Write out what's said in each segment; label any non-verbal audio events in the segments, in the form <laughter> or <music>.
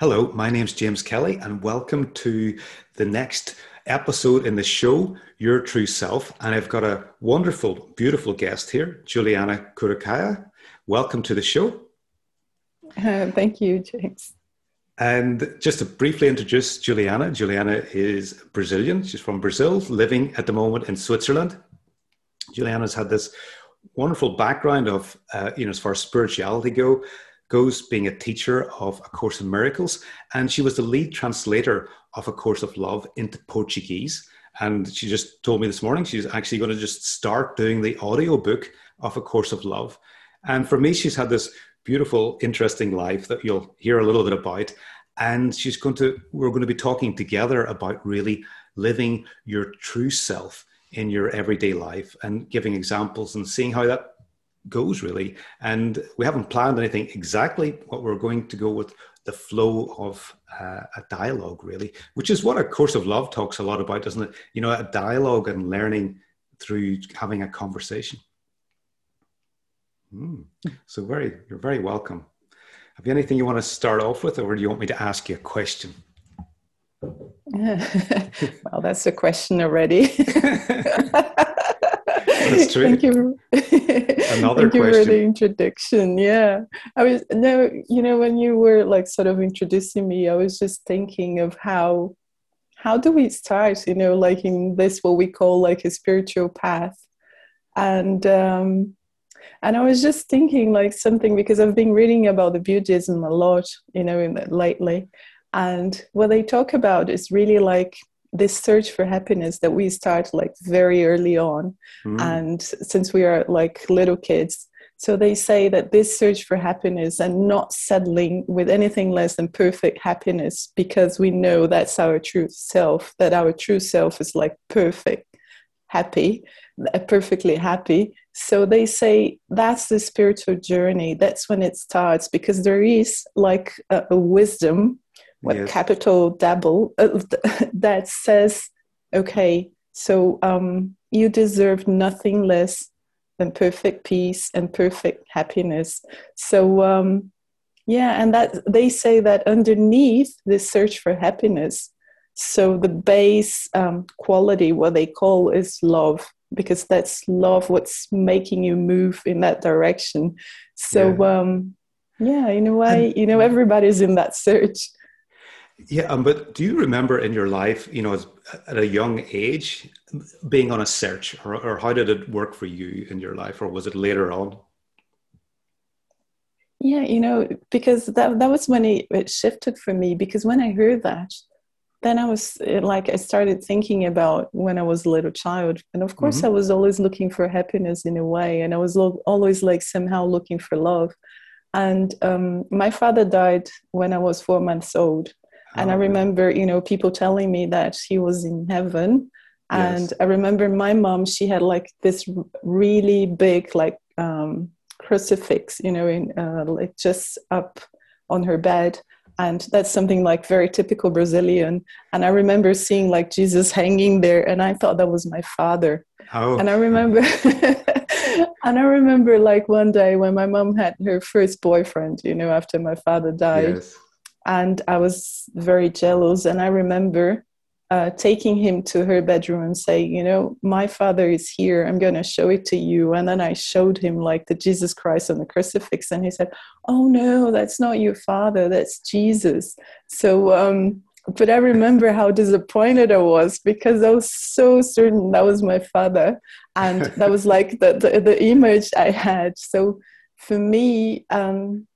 Hello, my name's James Kelly, and welcome to the next episode in the show, Your True Self. And I've got a wonderful, beautiful guest here, Juliana Kurukaya. Welcome to the show. Uh, <laughs> thank you, James. And just to briefly introduce Juliana, Juliana is Brazilian. She's from Brazil, living at the moment in Switzerland. Juliana's had this wonderful background of, uh, you know, as far as spirituality go, goes being a teacher of A Course in Miracles, and she was the lead translator of A Course of Love into Portuguese. And she just told me this morning she's actually going to just start doing the audio book of A Course of Love. And for me, she's had this beautiful, interesting life that you'll hear a little bit about. And she's going to, we're going to be talking together about really living your true self in your everyday life and giving examples and seeing how that goes really. And we haven't planned anything exactly what we're going to go with the flow of uh, a dialogue really, which is what a course of love talks a lot about, doesn't it? You know, a dialogue and learning through having a conversation. Mm. So very, you're very welcome. Have you anything you want to start off with, or do you want me to ask you a question? <laughs> well, that's a question already. <laughs> That's true. Thank you. Another Thank you for the introduction. Yeah, I was no, you know, when you were like sort of introducing me, I was just thinking of how how do we start? You know, like in this what we call like a spiritual path, and um, and I was just thinking like something because I've been reading about the Buddhism a lot, you know, in, lately, and what they talk about is really like this search for happiness that we start like very early on. Mm. and since we are like little kids so they say that this search for happiness and not settling with anything less than perfect happiness because we know that's our true self that our true self is like perfect happy uh, perfectly happy. So they say that's the spiritual journey. That's when it starts because there is like a, a wisdom what Yes. capital double uh, <laughs> that says okay so um, you deserve nothing less than perfect peace and perfect happiness so um, yeah and that they say that underneath this search for happiness so the base um, quality what they call is love because that's love what's making you move in that direction so Yeah. um, yeah in a way And- you know everybody's in that search Yeah, um, but do you remember in your life, you know, as, at a young age, being on a search, or, or how did it work for you in your life, or was it later on? Yeah, you know, because that that was when it, it shifted for me. Because when I heard that, then I was eh, like, I started thinking about when I was a little child, and of course, Mhm. I was always looking for happiness in a way, and I was lo- always like somehow looking for love. And um, my father died when I was four months old, and I Oh, remember, you know, people telling me that he was in heaven. And Yes. I remember my mom, she had like this really big, like, um, crucifix, you know, in uh, like just up on her bed. And that's something like very typical Brazilian. And I remember seeing like Jesus hanging there, and I thought that was my father Oh, and I remember, <laughs> and I remember like one day when my mom had her first boyfriend, you know, after my father died, yes. And I was very jealous. And I remember uh, taking him to her bedroom and saying, you know, my father is here. I'm going to show it to you. And then I showed him like the Jesus Christ on the crucifix, and he said, "Oh no, that's not your father. That's Jesus." So. um but I remember how disappointed I was because I was so certain that was my father, and that was like the, the, the image I had. So for me, um,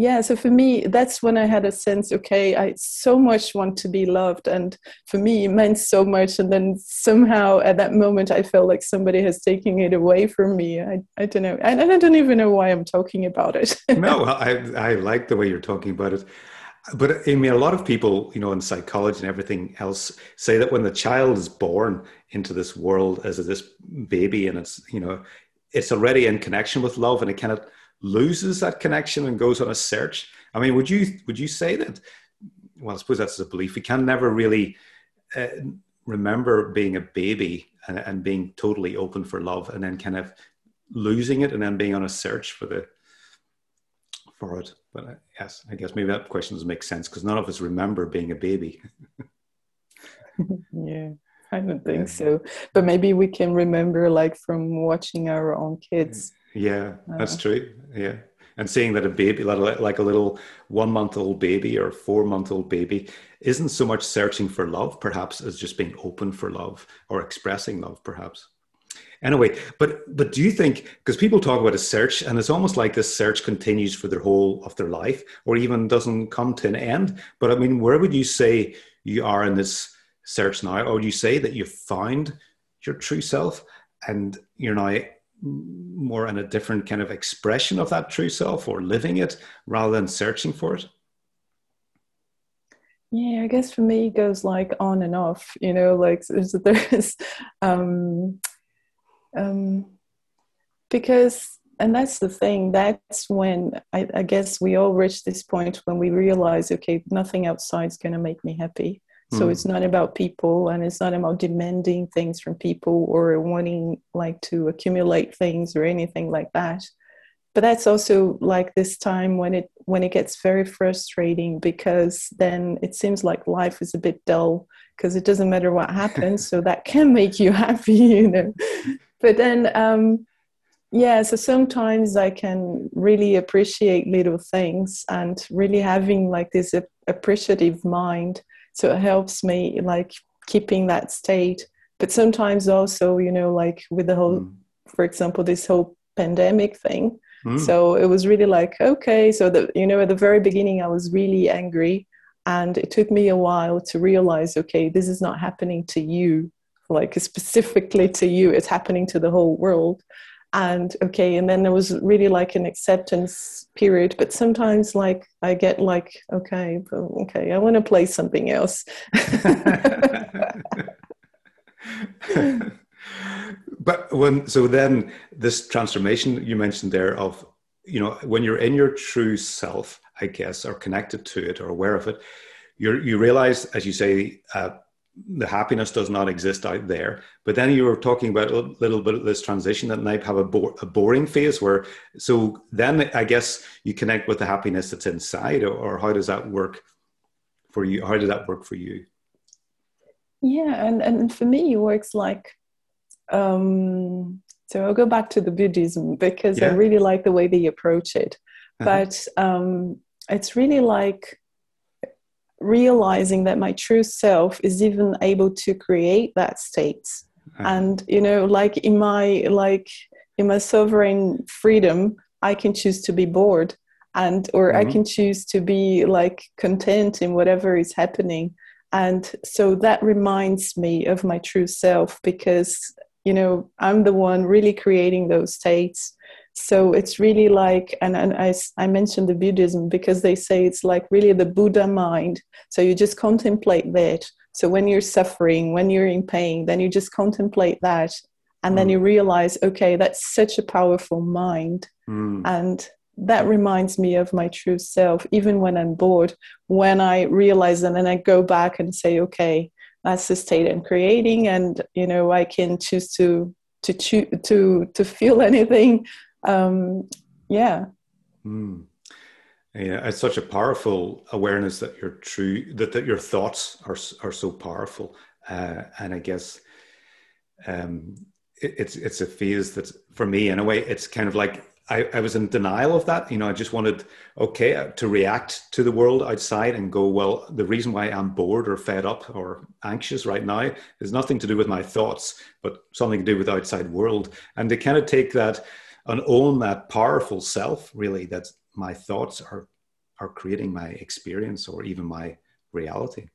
yeah, so for me, that's when I had a sense. Okay, I so much want to be loved, and for me, it meant so much. And then somehow, at that moment, I felt like somebody has taken it away from me. I, I don't know, and I don't even know why I'm talking about it. <laughs> no, I, I like the way you're talking about it. But I mean, a lot of people, you know, in psychology and everything else, say that when the child is born into this world as this baby, and it's you know, it's already in connection with love, and it kind of loses that connection and goes on a search. I mean, would you would you say that? Well, I suppose that's a belief. We can never really uh, remember being a baby and, and being totally open for love, and then kind of losing it, and then being on a search for the for it. But uh, yes, I guess maybe that question doesn't make sense because none of us remember being a baby. <laughs> yeah, I don't think so. But maybe we can remember like from watching our own kids. Yeah, that's uh, true. Yeah. And seeing that a baby, like a little one month old baby or four month old baby, isn't so much searching for love, perhaps, as just being open for love or expressing love, perhaps. Anyway, but but do you think because people talk about a search and it's almost like this search continues for their whole of their life or even doesn't come to an end? But I mean, where would you say you are in this search now? Or would you say that you've found your true self and you're now more in a different kind of expression of that true self or living it rather than searching for it? Yeah, I guess for me it goes like on and off, you know, like <laughs> there's, there's um, um, because and that's the thing that's when I, I, guess we all reach this point when we realize okay nothing outside is going to make me happy so mm. it's not about people and it's not about demanding things from people or wanting like to accumulate things or anything like that but that's also like this time when it when it gets very frustrating because then it seems like life is a bit dull because it doesn't matter what happens <laughs> so that can make you <laughs> happy you know but then um yeah so sometimes i can really appreciate little things and really having like this appreciative mind so it helps me like keeping that state. But sometimes also you know like with the whole mm. for example this whole pandemic thing. Mm. so it was really like okay. So that you know at the very beginning i was really angry. And it took me a while to realize okay this is not happening to you like specifically to you. It's happening to the whole world and okay and then there was really like an acceptance period but sometimes like i get like okay okay i want to play something else. <laughs> But when so then this transformation you mentioned there of you know when you're in your true self i guess or connected to it or aware of it you you realize as you say uh, the happiness does not exist out there. But then you were talking about a little bit of this transition that might have a, bo- a boring phase where, so then I guess you connect with the happiness that's inside, or, or how does that work for you? How did that work for you? Yeah, and, and for me, it works like, um, so I'll go back to the Buddhism because yeah. I really like the way they approach it. Uh-huh. But um, it's really like realizing that my true self is even able to create that state uh-huh. and you know like in my like in my sovereign freedom i can choose to be bored and or mm-hmm. i can choose to be like content in whatever is happening and so that reminds me of my true self because you know i'm the one really creating those states so it's really like and, and I, I mentioned the buddhism because they say it's like really the buddha mind. So you just contemplate that. So when you're suffering when you're in pain then you just contemplate that. And mm. then you realize okay that's such a powerful mind. Mm. and that reminds me of my true self even when i'm bored when i realize and then i go back and say okay that's the state i'm creating and you know i can choose to to choose to to feel <laughs> anything um, yeah. Mm. Yeah, it's such a powerful awareness that you're true, that, that your thoughts are are so powerful, uh, and I guess um, it, it's it's a phase that for me in a way it's kind of like I, I was in denial of that. You know, I just wanted okay uh, to react to the world outside and go well. The reason why I'm bored or fed up or anxious right now is nothing to do with my thoughts, but something to do with outside world, and to kind of take that and own that powerful self really that my thoughts are are creating my experience or even my reality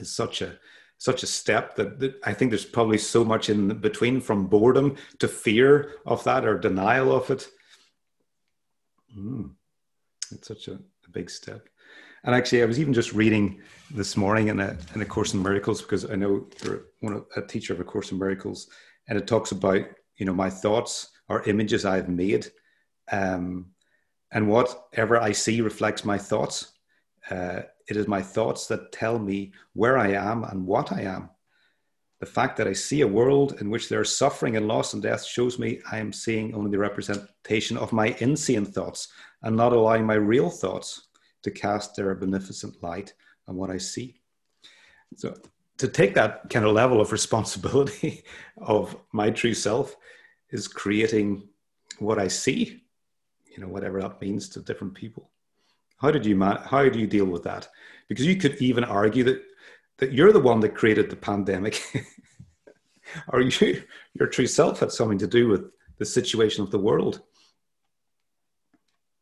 is such a such a step that, that, I think there's probably so much in between from boredom to fear of that or denial of it. Mm, it's such a, a, big step. And actually, I was even just reading this morning in a, in a Course in Miracles because I know you're one of, a teacher of a Course in Miracles, and it talks about you know my thoughts or images I've made. Um, and whatever I see reflects my thoughts. Uh, it is my thoughts that tell me where I am and what I am. The fact that I see a world in which there is suffering and loss and death shows me I am seeing only the representation of my insane thoughts and not allowing my real thoughts to cast their beneficent light on what I see. So, to take that kind of level of responsibility <laughs> of my true self is creating what I see, you know, whatever that means to different people. How did you man- how do you deal with that? Because you could even argue that that you're the one that created the pandemic, <laughs> or you your true self had something to do with the situation of the world.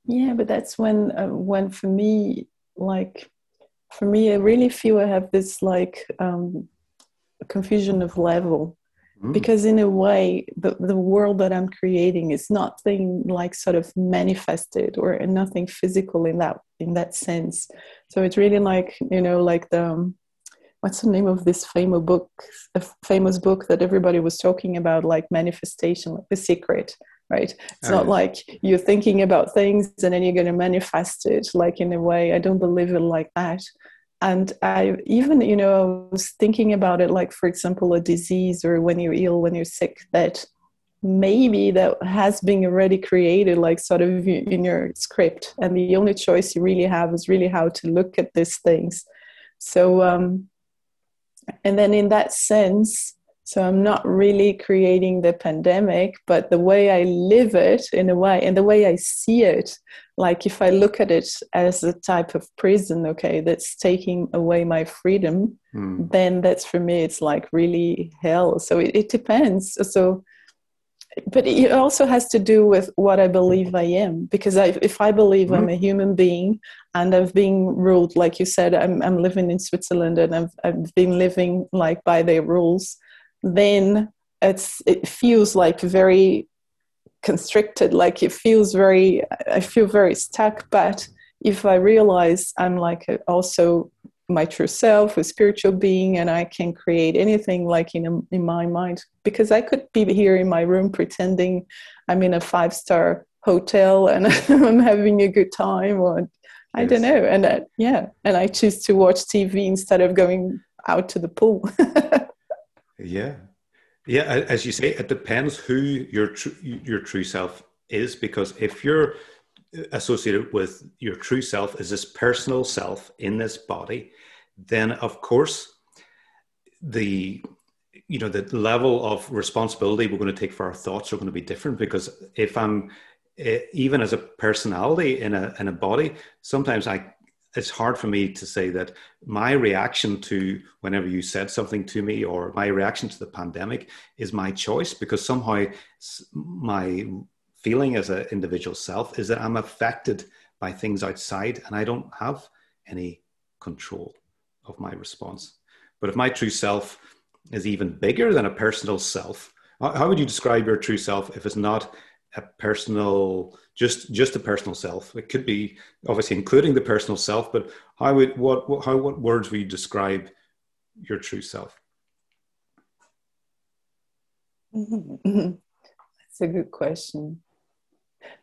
Yeah, but that's when uh, when for me, like for me, I really feel I have this like um, confusion of level Mm. Because in a way, the, the world that I'm creating is nothing like sort of manifested or nothing physical in that in that sense. So it's really like you know, like the um, what's the name of this famous book? A famous book that everybody was talking about, like manifestation, like the secret right it's not like you're thinking about things and then you're going to manifest it like in a way i don't believe it like that and i even you know i was thinking about it like for example a disease or when you're ill when you're sick that maybe that has been already created like sort of in your script. And the only choice you really have is really how to look at these things. So um and then in that sense so I'm not really creating the pandemic, but the way I live it in a way, and the way I see it, like if I look at it as a type of prison, okay, that's taking away my freedom, mm. then that's for me, it's like really hell. So it, it depends. So, but it also has to do with what I believe I am. Because I, if I believe mm. I'm a human being and I've been ruled, like you said, I'm, I'm living in Switzerland and I've, I've been living like by their rules then it's it feels like very constricted like it feels very i feel very stuck. But if i realize i'm like a, also my true self a spiritual being and i can create anything like in, a, in my mind because i could be here in my room pretending i'm in a five star hotel and <laughs> i'm having a good time or i yes. don't know. And uh, yeah. And i choose to watch tv instead of going out to the pool <laughs> Yeah, yeah. As you say, it depends who your tr- your true self is, because if you're associated with your true self as this personal self in this body, then of course the you know the level of responsibility we're going to take for our thoughts are going to be different because if i'm eh, even as a personality in a in a body sometimes i it's hard for me to say that my reaction to whenever you said something to me or my reaction to the pandemic is my choice because somehow my feeling as an individual self is that I'm affected by things outside and I don't have any control of my response. But if my true self is even bigger than a personal self, how would you describe your true self if it's not a personal just just a personal self. It could be obviously including the personal self but how would what, what how what words would you describe your true self? <laughs> That's a good question.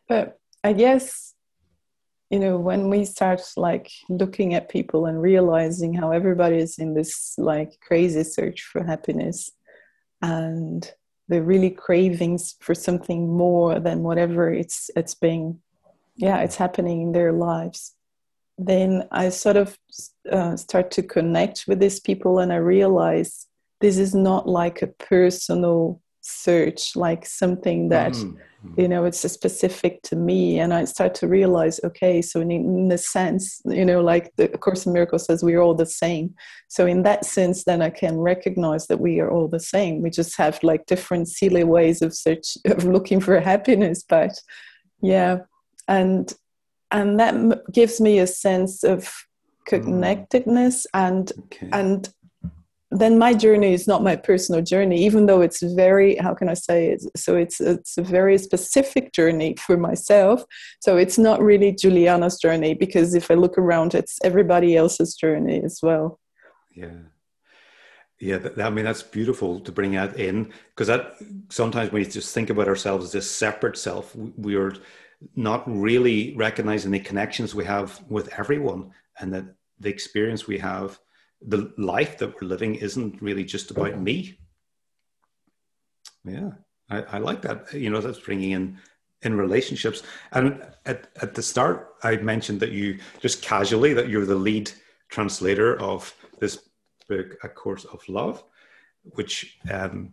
But i guess you know when we start like looking at people and realizing how everybody is in this like crazy search for happiness and the really cravings for something more than whatever it's it's being yeah it's happening in their lives. Then i sort of uh, start to connect with these people and i realize this is not like a personal search like something that mm you know it's specific to me and i start to realize okay so in, in a sense you know like the course in miracles says we're all the same so in that sense then i can recognize that we are all the same we just have like different silly ways of search <laughs> of looking for <laughs> happiness but yeah and and that gives me a sense of mm. connectedness and okay. and then my journey is not my personal journey even though it's very how can i say it? So it's it's a very specific journey for myself. So it's not really juliana's journey because if i look around it's everybody else's journey as well. Yeah. Yeah i mean that's beautiful to bring that in because that sometimes we just think about ourselves as this separate self. We are not really recognizing the connections we have with everyone and that the experience we have the life that we're living isn't really just about me. Yeah, I, I like that. You know, that's bringing in in relationships. And at, at the start, I mentioned that you just casually that you're the lead translator of this book, A Course of Love, which um,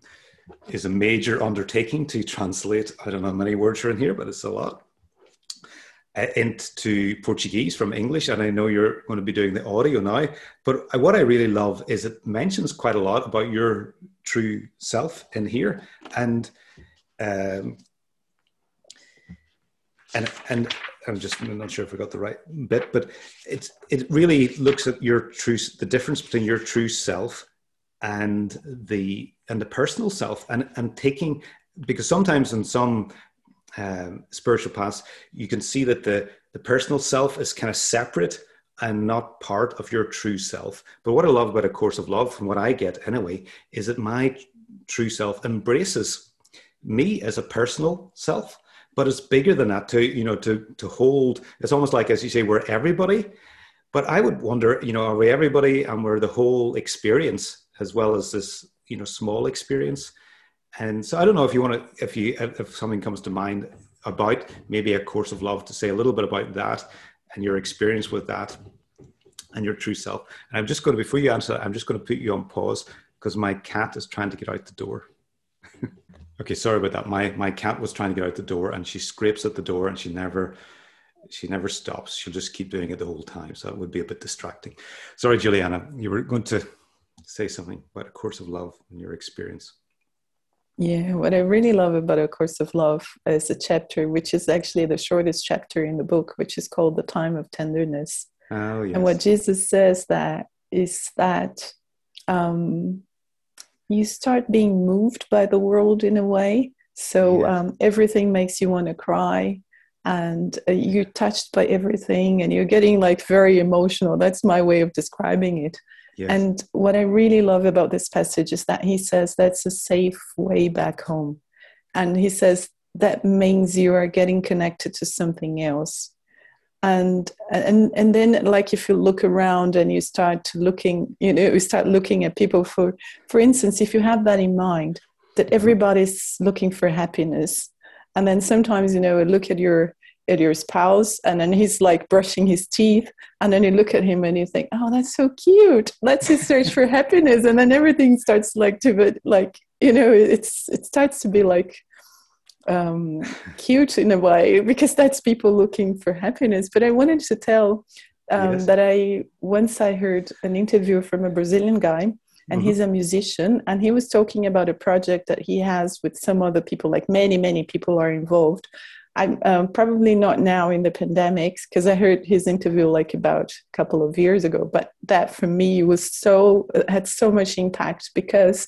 is a major undertaking to translate. I don't know how many words are in here, but it's a lot. Uh, into Portuguese from English, and I know you're going to be doing the audio now. But what I really love is it mentions quite a lot about your true self in here, and um, and and I'm just I'm not sure if I got the right bit, but it it really looks at your true the difference between your true self and the and the personal self, and and taking because sometimes in some um, spiritual paths, you can see that the, the personal self is kind of separate and not part of your true self. But what I love about A Course of Love, from what I get anyway, is that my true self embraces me as a personal self, but it's bigger than that to, you know, to, to hold, it's almost like, as you say, we're everybody. But I would wonder, you know, are we everybody and we're the whole experience as well as this, you know, small experience? And so I don't know if you want to, if you, if something comes to mind about maybe a course of love to say a little bit about that and your experience with that and your true self. And I'm just going to, before you answer, I'm just going to put you on pause because my cat is trying to get out the door. <laughs> okay, sorry about that. My my cat was trying to get out the door and she scrapes at the door and she never she never stops. She'll just keep doing it the whole time. So it would be a bit distracting. Sorry, Juliana, you were going to say something about a course of love and your experience. Yeah, what I really love about A Course of Love is a chapter which is actually the shortest chapter in the book, which is called The Time of Tenderness. Oh, yes. And what Jesus says that is that um, you start being moved by the world in a way. So yes. um, everything makes you want to cry and uh, you're touched by everything and you're getting like very emotional. That's my way of describing it. Yes. And what I really love about this passage is that he says that's a safe way back home. And he says that means you are getting connected to something else. And and and then like if you look around and you start looking, you know, you start looking at people for for instance, if you have that in mind, that everybody's looking for happiness. And then sometimes, you know, look at your at your spouse and then he's like brushing his teeth and then you look at him and you think oh that's so cute let's just search for happiness and then everything starts like to be like you know it's it starts to be like um cute in a way because that's people looking for happiness but i wanted to tell um, yes. that i once i heard an interview from a brazilian guy and mm-hmm. he's a musician and he was talking about a project that he has with some other people like many many people are involved I'm um, probably not now in the pandemics because I heard his interview like about a couple of years ago. But that for me was so had so much impact because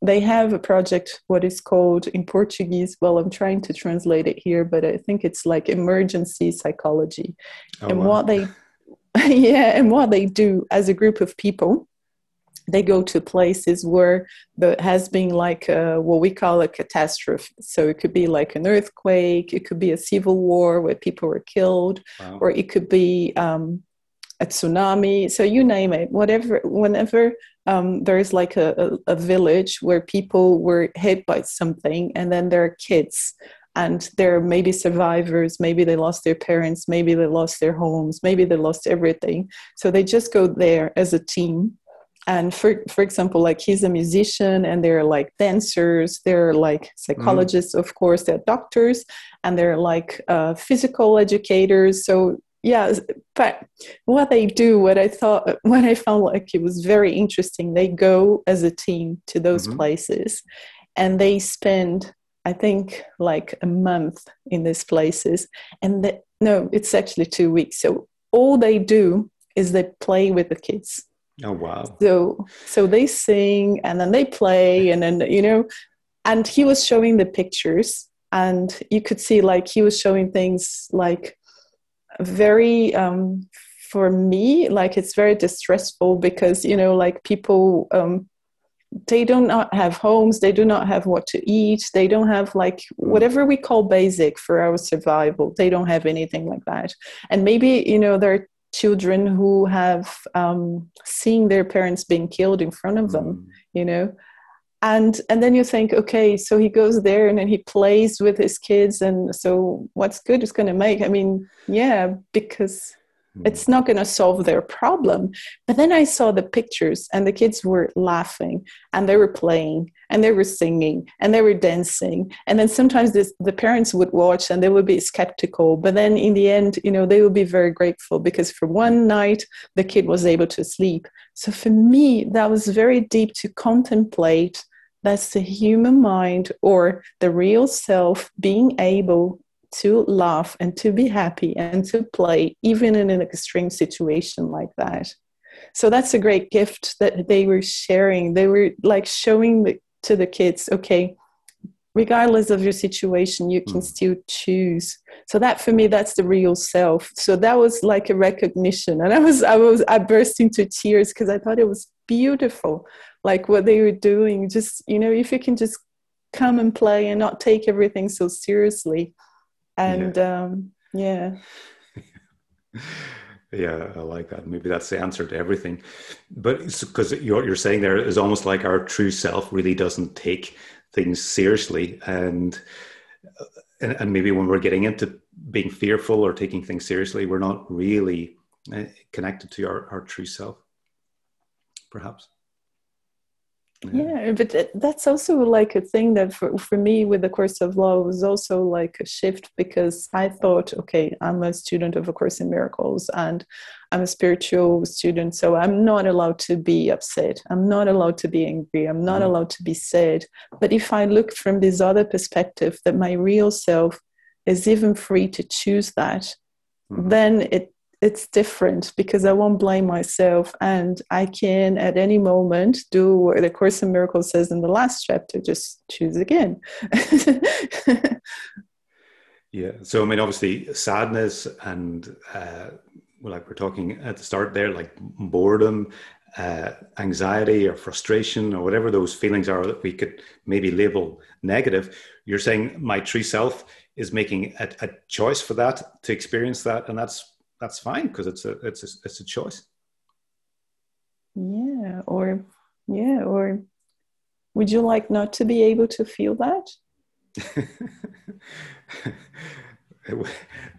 they have a project what is called in Portuguese. Well, I'm trying to translate it here, but I think it's like emergency psychology, oh, and wow. what they <laughs> yeah, and what they do as a group of people they go to places where there has been like a, what we call a catastrophe. So it could be like an earthquake, it could be a civil war where people were killed, wow. or it could be um, a tsunami. So you name it, whatever, whenever um, there is like a, a, a village where people were hit by something, and then there are kids and they're maybe survivors maybe they lost their parents maybe they lost their homes maybe they lost everything so they just go there as a team and for for example like he's a musician and they're like dancers they're like psychologists mm. of course they're doctors and they're like uh, physical educators so yeah but what they do what i thought <laughs> what i found like it was very interesting they go as a team to those mm-hmm. places and they spend i think like a month in these places and the, no it's actually two weeks so all they do is they play with the kids Oh wow! So so they sing and then they play <laughs> and then you know, and he was showing the pictures and you could see like he was showing things like very um, for me like it's very distressful because you know like people um, they do not have homes they do not have what to eat they don't have like whatever we call basic for our survival they don't have anything like that and maybe you know they're children who have um, seen their parents being killed in front of them, mm. you know. and and then you think okay so he goes there and then he plays with his kids and so what's good is going to make i mean yeah because. It's not going to solve their problem. But then I saw the pictures, and the kids were laughing, and they were playing, and they were singing, and they were dancing. And then sometimes this, the parents would watch, and they would be skeptical. But then in the end, you know, they would be very grateful because for one night the kid was able to sleep. So for me, that was very deep to contemplate. That's the human mind or the real self being able to laugh and to be happy and to play, even in an extreme situation like that. So that's a great gift that they were sharing. They were like showing the, to the kids, okay, regardless of your situation, you can mm. still choose. So that for me, that's the real self. So that was like a recognition, and I was, I was, I burst into tears because I thought it was beautiful, like what they were doing. Just you know, if you can just come and play and not take everything so seriously and yeah, um, yeah. <laughs> yeah i like that. Maybe that's the answer to everything. But because you're, you're saying there is almost like our true self really doesn't take things seriously. And, and and maybe when we're getting into being fearful or taking things seriously we're not really uh, connected to our, our true self perhaps yeah, but that's also like a thing that for, for me with the course of love was also like a shift because i thought okay i'm a student of a course in miracles and i'm a spiritual student so i'm not allowed to be upset i'm not allowed to be angry i'm not mm-hmm. allowed to be sad but if i look from this other perspective that my real self is even free to choose that mm-hmm. then it it's different because I won't blame myself and I can at any moment do what the Course in Miracles says in the last chapter, just choose again. <laughs> yeah. So, I mean, obviously, sadness and, uh, like we're talking at the start there, like boredom, uh, anxiety or frustration or whatever those feelings are that we could maybe label negative. You're saying my true self is making a, a choice for that to experience that. And that's that's fine because it's a it's a, it's a choice. Yeah or yeah or would you like not to be able to feel that? <laughs>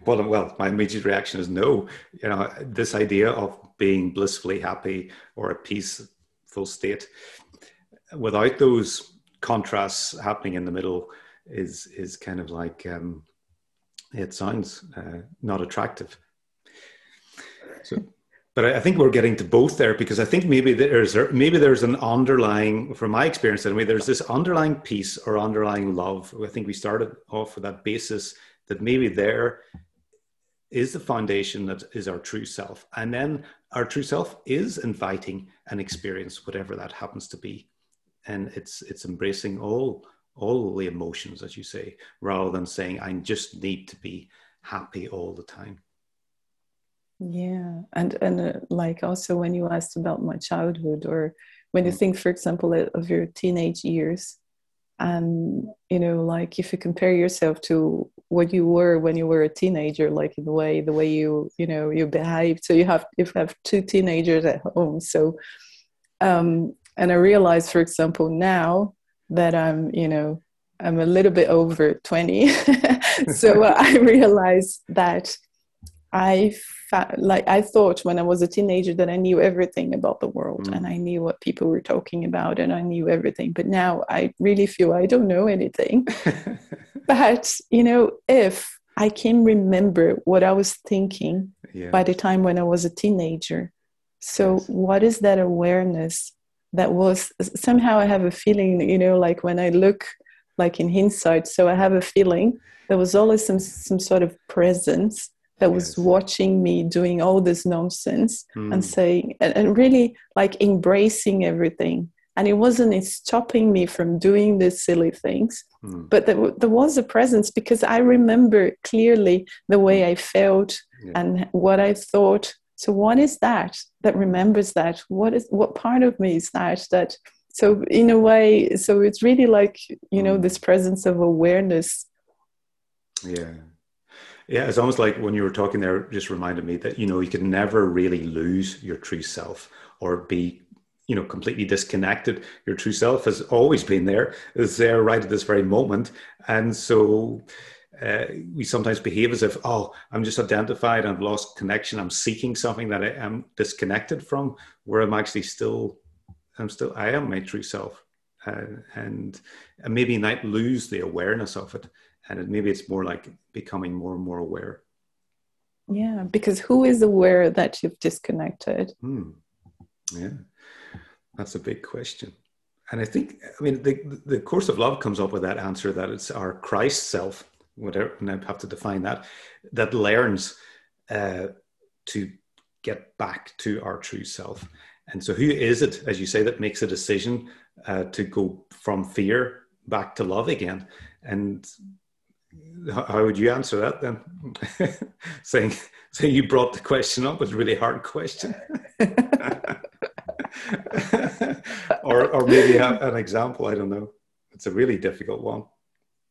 Well well my immediate reaction is no. You know this idea of being blissfully happy or a peaceful state without those contrasts happening in the middle is is kind of like um, it sounds uh, not attractive so, but I think we're getting to both there because I think maybe there's maybe there's an underlying, from my experience anyway, there's this underlying peace or underlying love. I think we started off with that basis that maybe there is the foundation that is our true self, and then our true self is inviting an experience, whatever that happens to be, and it's it's embracing all all the emotions, as you say, rather than saying I just need to be happy all the time yeah and and uh, like also when you asked about my childhood or when you mm. think for example of your teenage years and you know like if you compare yourself to what you were when you were a teenager like in the way the way you you know you behaved so you have you have two teenagers at home so um and i realize for example now that i'm you know i'm a little bit over 20 <laughs> so <laughs> i realize that i like I thought when I was a teenager that I knew everything about the world mm. and I knew what people were talking about and I knew everything. But now I really feel I don't know anything. <laughs> but you know, if I can remember what I was thinking yeah. by the time when I was a teenager. So yes. what is that awareness that was somehow I have a feeling, you know, like when I look like in hindsight, so I have a feeling there was always some some sort of presence that was yes. watching me doing all this nonsense mm. and saying and, and, really like embracing everything and it wasn't stopping me from doing these silly things mm. but there, there, was a presence because i remember clearly the way i felt yeah. and what i thought so what is that that remembers that what is what part of me is that that so in a way so it's really like you know mm. this presence of awareness yeah yeah, it's almost like when you were talking there, just reminded me that you know you can never really lose your true self or be you know completely disconnected. Your true self has always been there is there right at this very moment. And so uh, we sometimes behave as if oh i'm just identified i've lost connection i'm seeking something that i am disconnected from. Where i'm actually still i'm still i am my true self. Uh, and, and maybe not lose the awareness of it and maybe it's more like becoming more and more aware yeah because who is aware that you've disconnected hmm. yeah that's a big question. And I think, I mean, the, the course of love comes up with that answer that it's our Christ self, whatever, and I have to define that, that learns uh, to get back to our true self. And so, who is it, as you say, that makes a decision uh, to go from fear back to love again? And how would you answer that then? <laughs> saying, saying you brought the question up was a really hard question. <laughs> or, or maybe an example. I don't know. It's a really difficult one.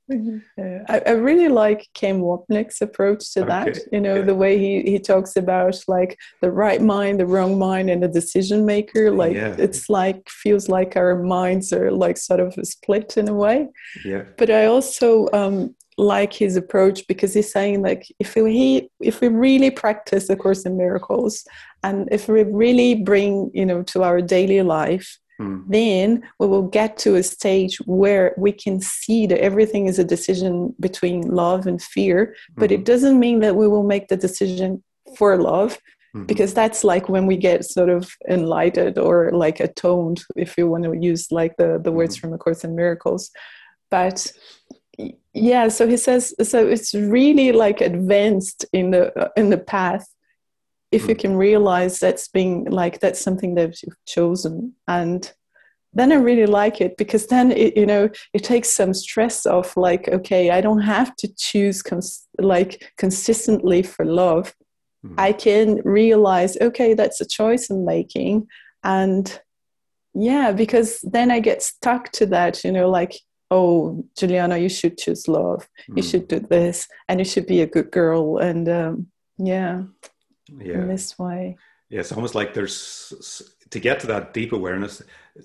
Yeah, I, I, really like Ken Wapnick's approach to that. Okay. You know, yeah. the way he, he talks about like the right mind, the wrong mind, and the decision maker. Like yeah. it's like feels like our minds are like sort of split in a way. Yeah. But I also um, like his approach because he's saying like if we if we really practice the course in miracles and if we really bring you know to our daily life mm. then we will get to a stage where we can see that everything is a decision between love and fear mm-hmm. but it hmm. doesn't mean that we will make the decision for love mm-hmm. because that's like when we get sort of enlightened or like atoned if you want to use like the the words mm-hmm. from a course in miracles but yeah so he says so it's really like advanced in the uh, in the path if you hmm. can realize that's being like that's something that you've chosen and then i really like it because then it, you know it takes some stress off like okay i don't have to choose cons- like consistently for love mm. i can realize okay that's a choice i'm making and yeah because then i get stuck to that you know like oh juliana you should choose love mm. you hmm. should do this and you should be a good girl and um, yeah yeah in this way yeah it's almost like there's to get to that deep awareness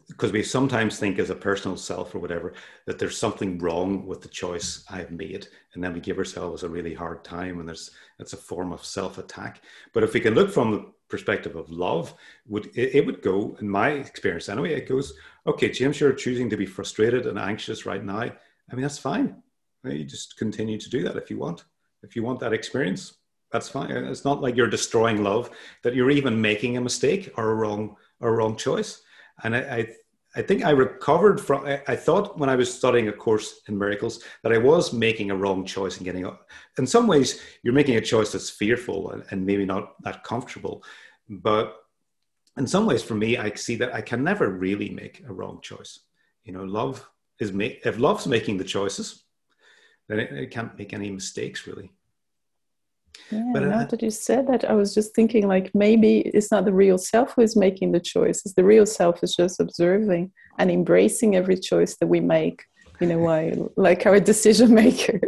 because we sometimes think as a personal self or whatever that there's something wrong with the choice i've made and then we give ourselves a really hard time and there's it's a form of self-attack but if we can look from the perspective of love would it, it would go in my experience anyway it goes okay, James, you're choosing to be frustrated and anxious right now. I mean, that's fine. You just continue to do that if you want. If you want that experience, that's fine. It's not like you're destroying love, that you're even making a mistake or a wrong or a wrong choice. And I, I, I think I recovered from. I, thought when I was studying a course in miracles that I was making a wrong choice and getting up. In some ways, you're making a choice that's fearful and, and maybe not that comfortable, but in some ways for me i see that i can never really make a wrong choice you know love is make if love's making the choices then it, it can't make any mistakes really yeah, but now uh, that you said that, I was just thinking like maybe it's not the real self who is making the choices. The real self is just observing and embracing every choice that we make in a way, like our decision maker.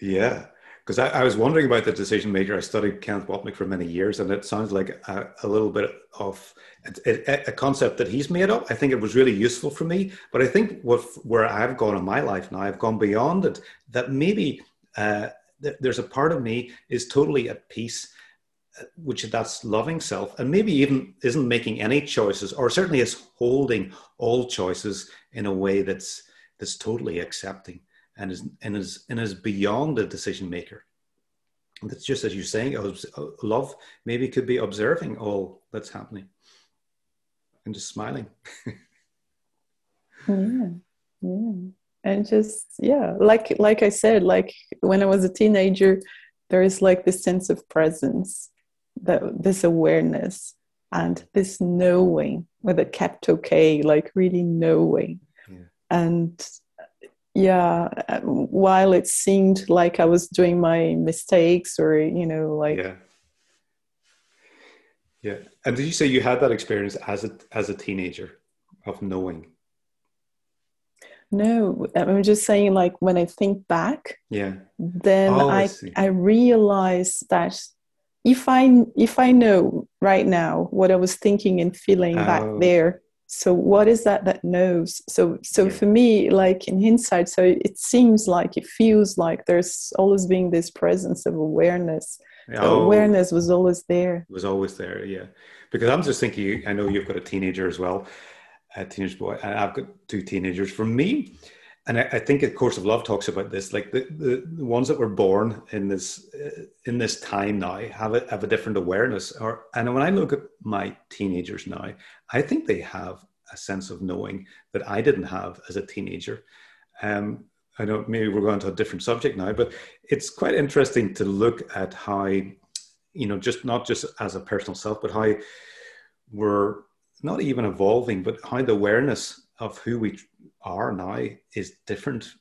Yeah, because I, I, was wondering about the decision maker. I studied Kenneth Wapnick for many years, and it sounds like a, a little bit of a, a, concept that he's made up. I think it was really useful for me, but I think what where I've gone in my life now, I've gone beyond it. That maybe uh, th- there's a part of me is totally at peace, uh, which that's loving self, and maybe even isn't making any choices, or certainly is holding all choices in a way that's that's totally accepting and is and is and is beyond a decision maker. That's just as you're saying, uh, love maybe could be observing all that's happening and just smiling. <laughs> yeah, yeah, and just yeah, like like I said, like when I was a teenager, there is like this sense of presence, that this awareness, and this knowing with a capital K, like really knowing, yeah. and yeah uh, while it seemed like i was doing my mistakes or you know like yeah. Yeah. And did you say you had that experience as a as a teenager of knowing? No i'm just saying like when i think back yeah. then oh, i I, I realize that if I if I know right now what I was thinking and feeling oh. back there, so what is that that knows? So so yeah. for me, like in hindsight, so it seems like it feels like there's always being this presence of awareness. Oh, awareness was always there. Was always there, yeah. Because I'm just thinking, I know you've got a teenager as well, a teenage boy, and I've got two teenagers. For me, and I, I, think a course of love talks about this like the, the, the ones that were born in this uh, in this time now have a, have a different awareness. Or and when i look at my teenagers now i think they have a sense of knowing that i didn't have as a teenager. Um, i know maybe we're going to a different subject now but it's quite interesting to look at how you know just not just as a personal self but how we're not even evolving but how the awareness of who we are now is different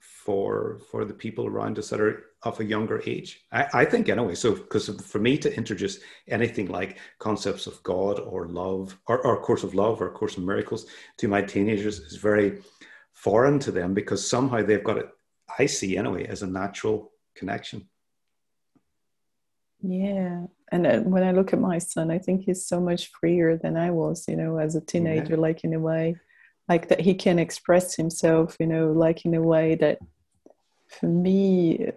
for for the people around us that are of a younger age. I, I think anyway. So because for me to introduce anything like concepts of God or love or, or course of love or course of miracles to my teenagers is very foreign to them because somehow they've got it. I see anyway as a natural connection. Yeah, and uh, when I look at my son, I think he's so much freer than I was. You know, as a teenager, yeah. like in a way like that he can express himself you know like in a way that for me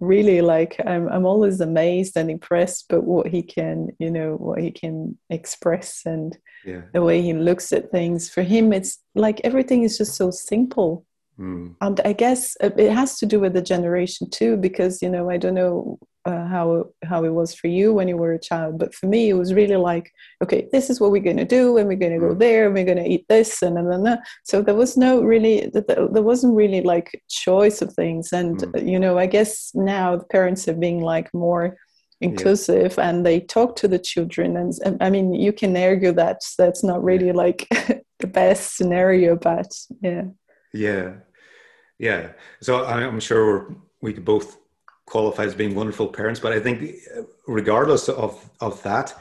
really like I'm, I'm always amazed and impressed but what he can you know what he can express and yeah. the way he looks at things for him it's like everything is just so simple mm. and i guess it has to do with the generation too because you know i don't know uh, how how it was for you when you were a child but for me it was really like okay this is what we're going to do and we're going to go mm. there and we're going to eat this and then and so there was no really there wasn't really like choice of things and mm. you know i guess now the parents are being like more inclusive yeah. and they talk to the children and, and i mean you can argue that that's not really yeah. like <laughs> the best scenario but yeah yeah yeah so i'm sure we could both qualify as being wonderful parents. But I think, uh, regardless of of that,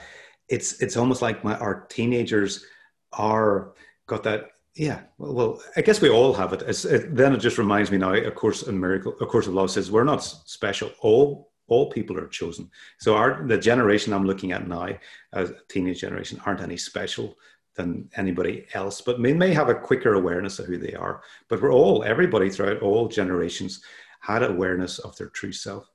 it's it's almost like my our teenagers are got that. Yeah, well, well I guess we all have it. it. Then it just reminds me now. Of course, a miracle, of course, of love says we're not special. All all people are chosen. So our the generation I'm looking at now, as a teenage generation, aren't any special than anybody else, but may, may have a quicker awareness of who they are. But we're all, everybody throughout all generations had awareness of their true self.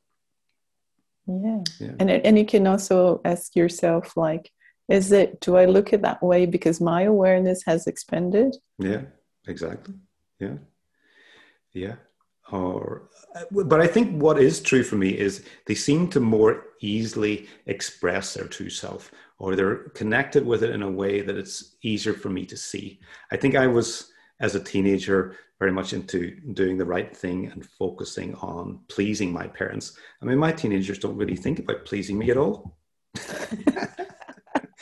Yeah. yeah. And, and you can also ask yourself, like, is it, do I look at that way because my awareness has expanded? Yeah, exactly. Yeah. Yeah. Or, but I think what is true for me is they seem to more easily express their true self or they're connected with it in a way that it's easier for me to see. I think I was, as a teenager, very much into doing the right thing and focusing on pleasing my parents. I mean, my teenagers don't really think about pleasing me at all. <laughs>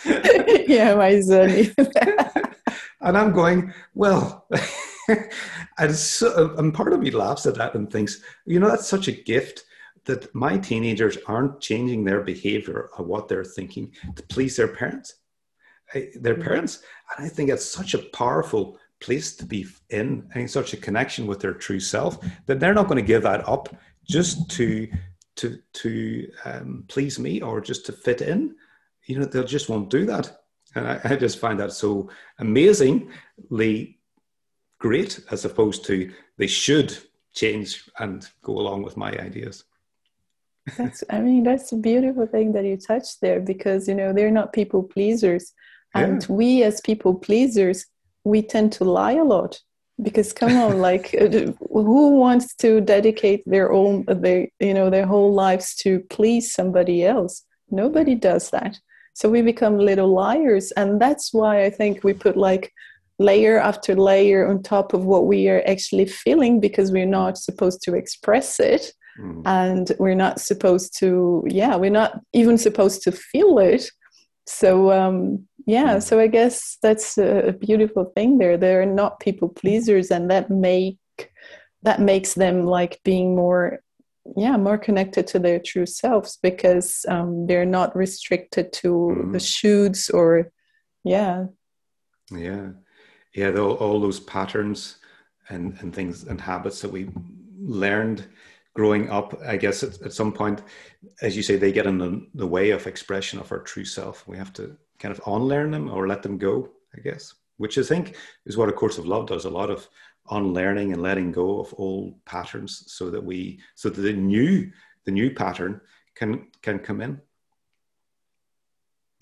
yeah, my son. <laughs> and I'm going, well, <laughs> and, so, and part of me laughs at that and thinks, you know, that's such a gift that my teenagers aren't changing their behavior or what they're thinking to please their parents. Their mm-hmm. parents, and I think it's such a powerful place to be in and such a connection with their true self that they're not going to give that up just to to to um, please me or just to fit in. You know they'll just won't do that. And I, I just find that so amazingly great as opposed to they should change and go along with my ideas. That's i mean that's a beautiful thing that you touched there because you know they're not people pleasers. And yeah. we as people pleasers we tend to lie a lot because come on like uh, who wants to dedicate their own their you know their whole lives to please somebody else? Nobody does that. So we become little liars and that's why i think we put like layer after layer on top of what we are actually feeling because we're not supposed to express it mm. and we're not supposed to yeah we're not even supposed to feel it. So um yeah so i guess that's a beautiful thing there they're not people pleasers and that make that makes them like being more yeah more connected to their true selves because um, they're not restricted to mm. the shoots or yeah yeah yeah all, all those patterns and and things and habits that we learned growing up, I guess at, at, some point, as you say, they get in the, the way of expression of our true self. We have to kind of unlearn them or let them go, I guess, which I think is what A Course of Love does a lot of unlearning and letting go of old patterns so that we, so that the new, the new pattern can, can come in.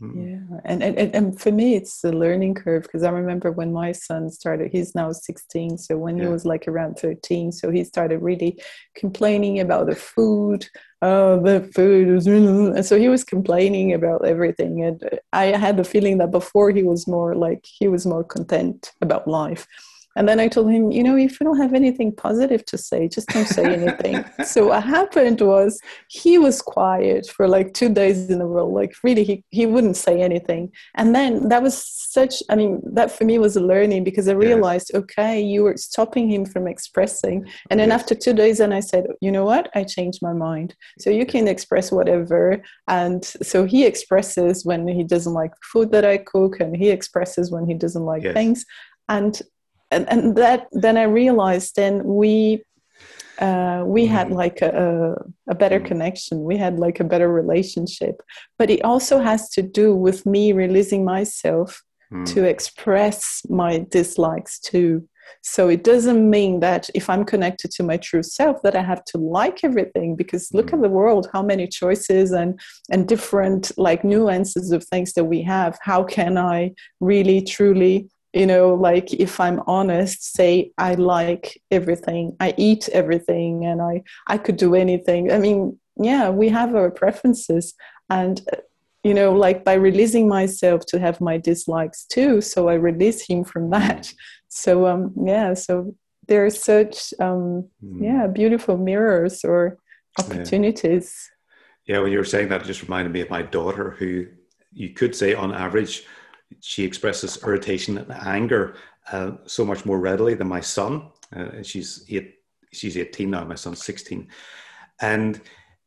Mm. Yeah, and, and and for me, it's the learning curve because I remember when my son started. He's now sixteen, so when yeah. he was like around thirteen, so he started really complaining about the food. Oh, the food is, and mm-hmm. so he was complaining about everything. And I had the feeling that before he was more like he was more content about life and then I told him, you know, if you don't have anything positive to say, just don't say <laughs> anything. so what happened was he was quiet for like two days in a row. Like really, he, he wouldn't say anything. And then that was such, I mean, that for me was a learning because I realized, okay, you were stopping him from expressing. And then yes. after two days, and I said, you know what? I changed my mind. So you can express whatever. And so he expresses when he doesn't like food that I cook and he expresses when he doesn't like yes. things. And and, and that then I realized then we uh, we had mm-hmm. like a, a better mm. connection we had like a better relationship but it also has to do with me releasing myself mm. to express my dislikes too so it doesn't mean that if i'm connected to my true self that i have to like everything because look mm. at the world how many choices and and different like nuances of things that we have how can i really truly you know like if i'm honest say i like everything i eat everything and i i could do anything. I mean yeah we have our preferences. And you know like by releasing myself to have my dislikes too so i release him from that. So um yeah so there are such um mm. yeah beautiful mirrors or opportunities. Yeah. yeah when you were saying that it just reminded me of my daughter who you could say on average she expresses irritation and anger uh, so much more readily than my son. Uh, she's eight, she's 18 now, my son's 16. And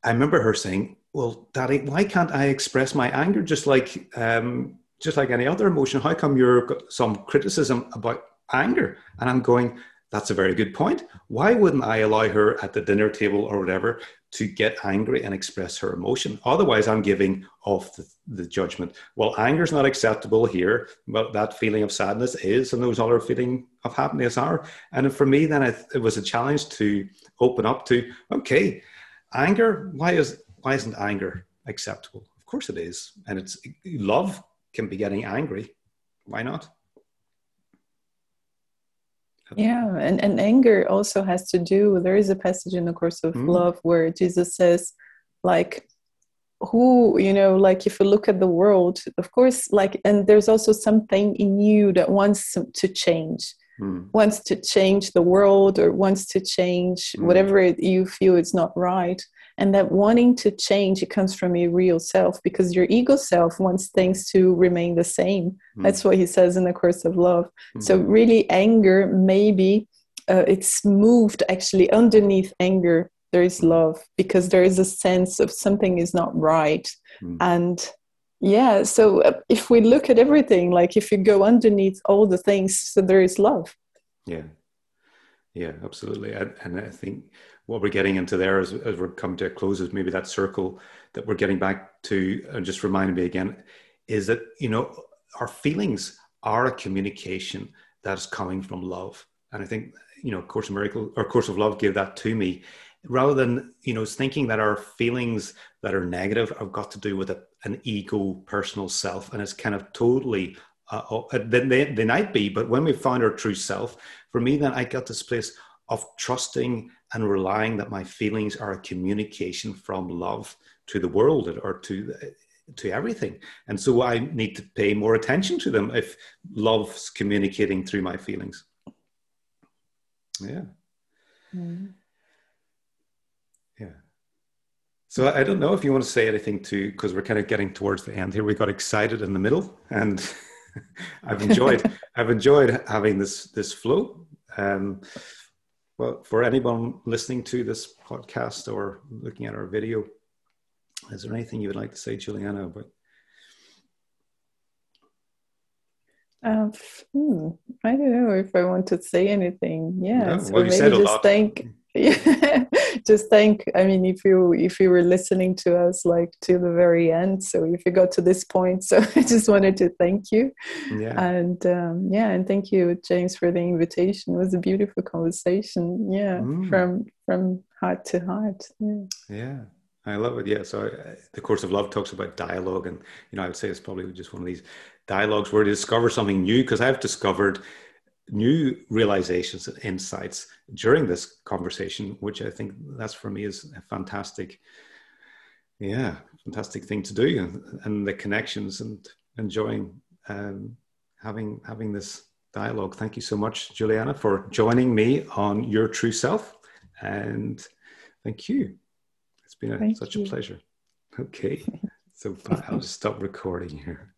I remember her saying, well, daddy, why can't I express my anger just like, um, just like any other emotion? How come you've got some criticism about anger? And I'm going, that's a very good point. Why wouldn't I allow her at the dinner table or whatever to get angry and express her emotion? Otherwise, I'm giving off the, the judgment. Well, anger is not acceptable here, but that feeling of sadness is, and those other feeling of happiness are. And for me, then it, it was a challenge to open up to okay, anger. Why is why isn't anger acceptable? Of course it is, and it's love can be getting angry. Why not? Yeah and, and anger also has to do there is a passage in the course of mm. love where jesus says like who you know like if you look at the world of course like and there's also something in you that wants to change mm. wants to change the world or wants to change mm. whatever you feel is not right and that wanting to change it comes from your real self because your ego self wants things to remain the same mm. that's what he says in the course of love mm. so really anger maybe uh, it's moved actually underneath anger there is hmm. love because there is a sense of something is not right mm. and yeah so uh, if we look at everything like if you go underneath all the things so there is love yeah yeah absolutely and, and i think what we're getting into there as, as we're coming to a close is maybe that circle that we're getting back to and just reminding me again is that you know our feelings are a communication that's coming from love. And i think you know course of miracle or course of love gave that to me. Rather than you know thinking that our feelings that are negative have got to do with a, an ego personal self and it's kind of totally uh, uh they, they might be but when we find our true self for me then i got this place of trusting and relying that my feelings are a communication from love to the world or to to everything. And so i need to pay more attention to them if love's communicating through my feelings. Yeah. Mm. yeah. So i don't know if you want to say anything to because we're kind of getting towards the end here. We got excited in the middle and <laughs> i've enjoyed <laughs> i've enjoyed having this this flow. Um well, for anyone listening to this podcast or looking at our video, is there anything you would like to say, Juliana, about? Uh, hmm, I don't know if I want to say anything. Yeah, no, so well, maybe just thank <laughs> just thank i mean if you if you were listening to us like to the very end so if you got to this point <laughs> so i just wanted to thank you yeah and um, yeah and thank you james for the invitation it was a beautiful conversation yeah mm. from from heart to heart yeah, yeah. I love it. Yeah. So uh, the course of love talks about dialogue, and you know, I would say it's probably just one of these dialogues where you discover something new. Because I've discovered new realizations and insights during this conversation, which I think that's for me is a fantastic, yeah, fantastic thing to do, and, and the connections and enjoying um, having having this dialogue. Thank you so much, Juliana, for joining me on Your True Self, and thank you. It's been a, such you. a pleasure. Okay, so <laughs> I'll just stop recording here.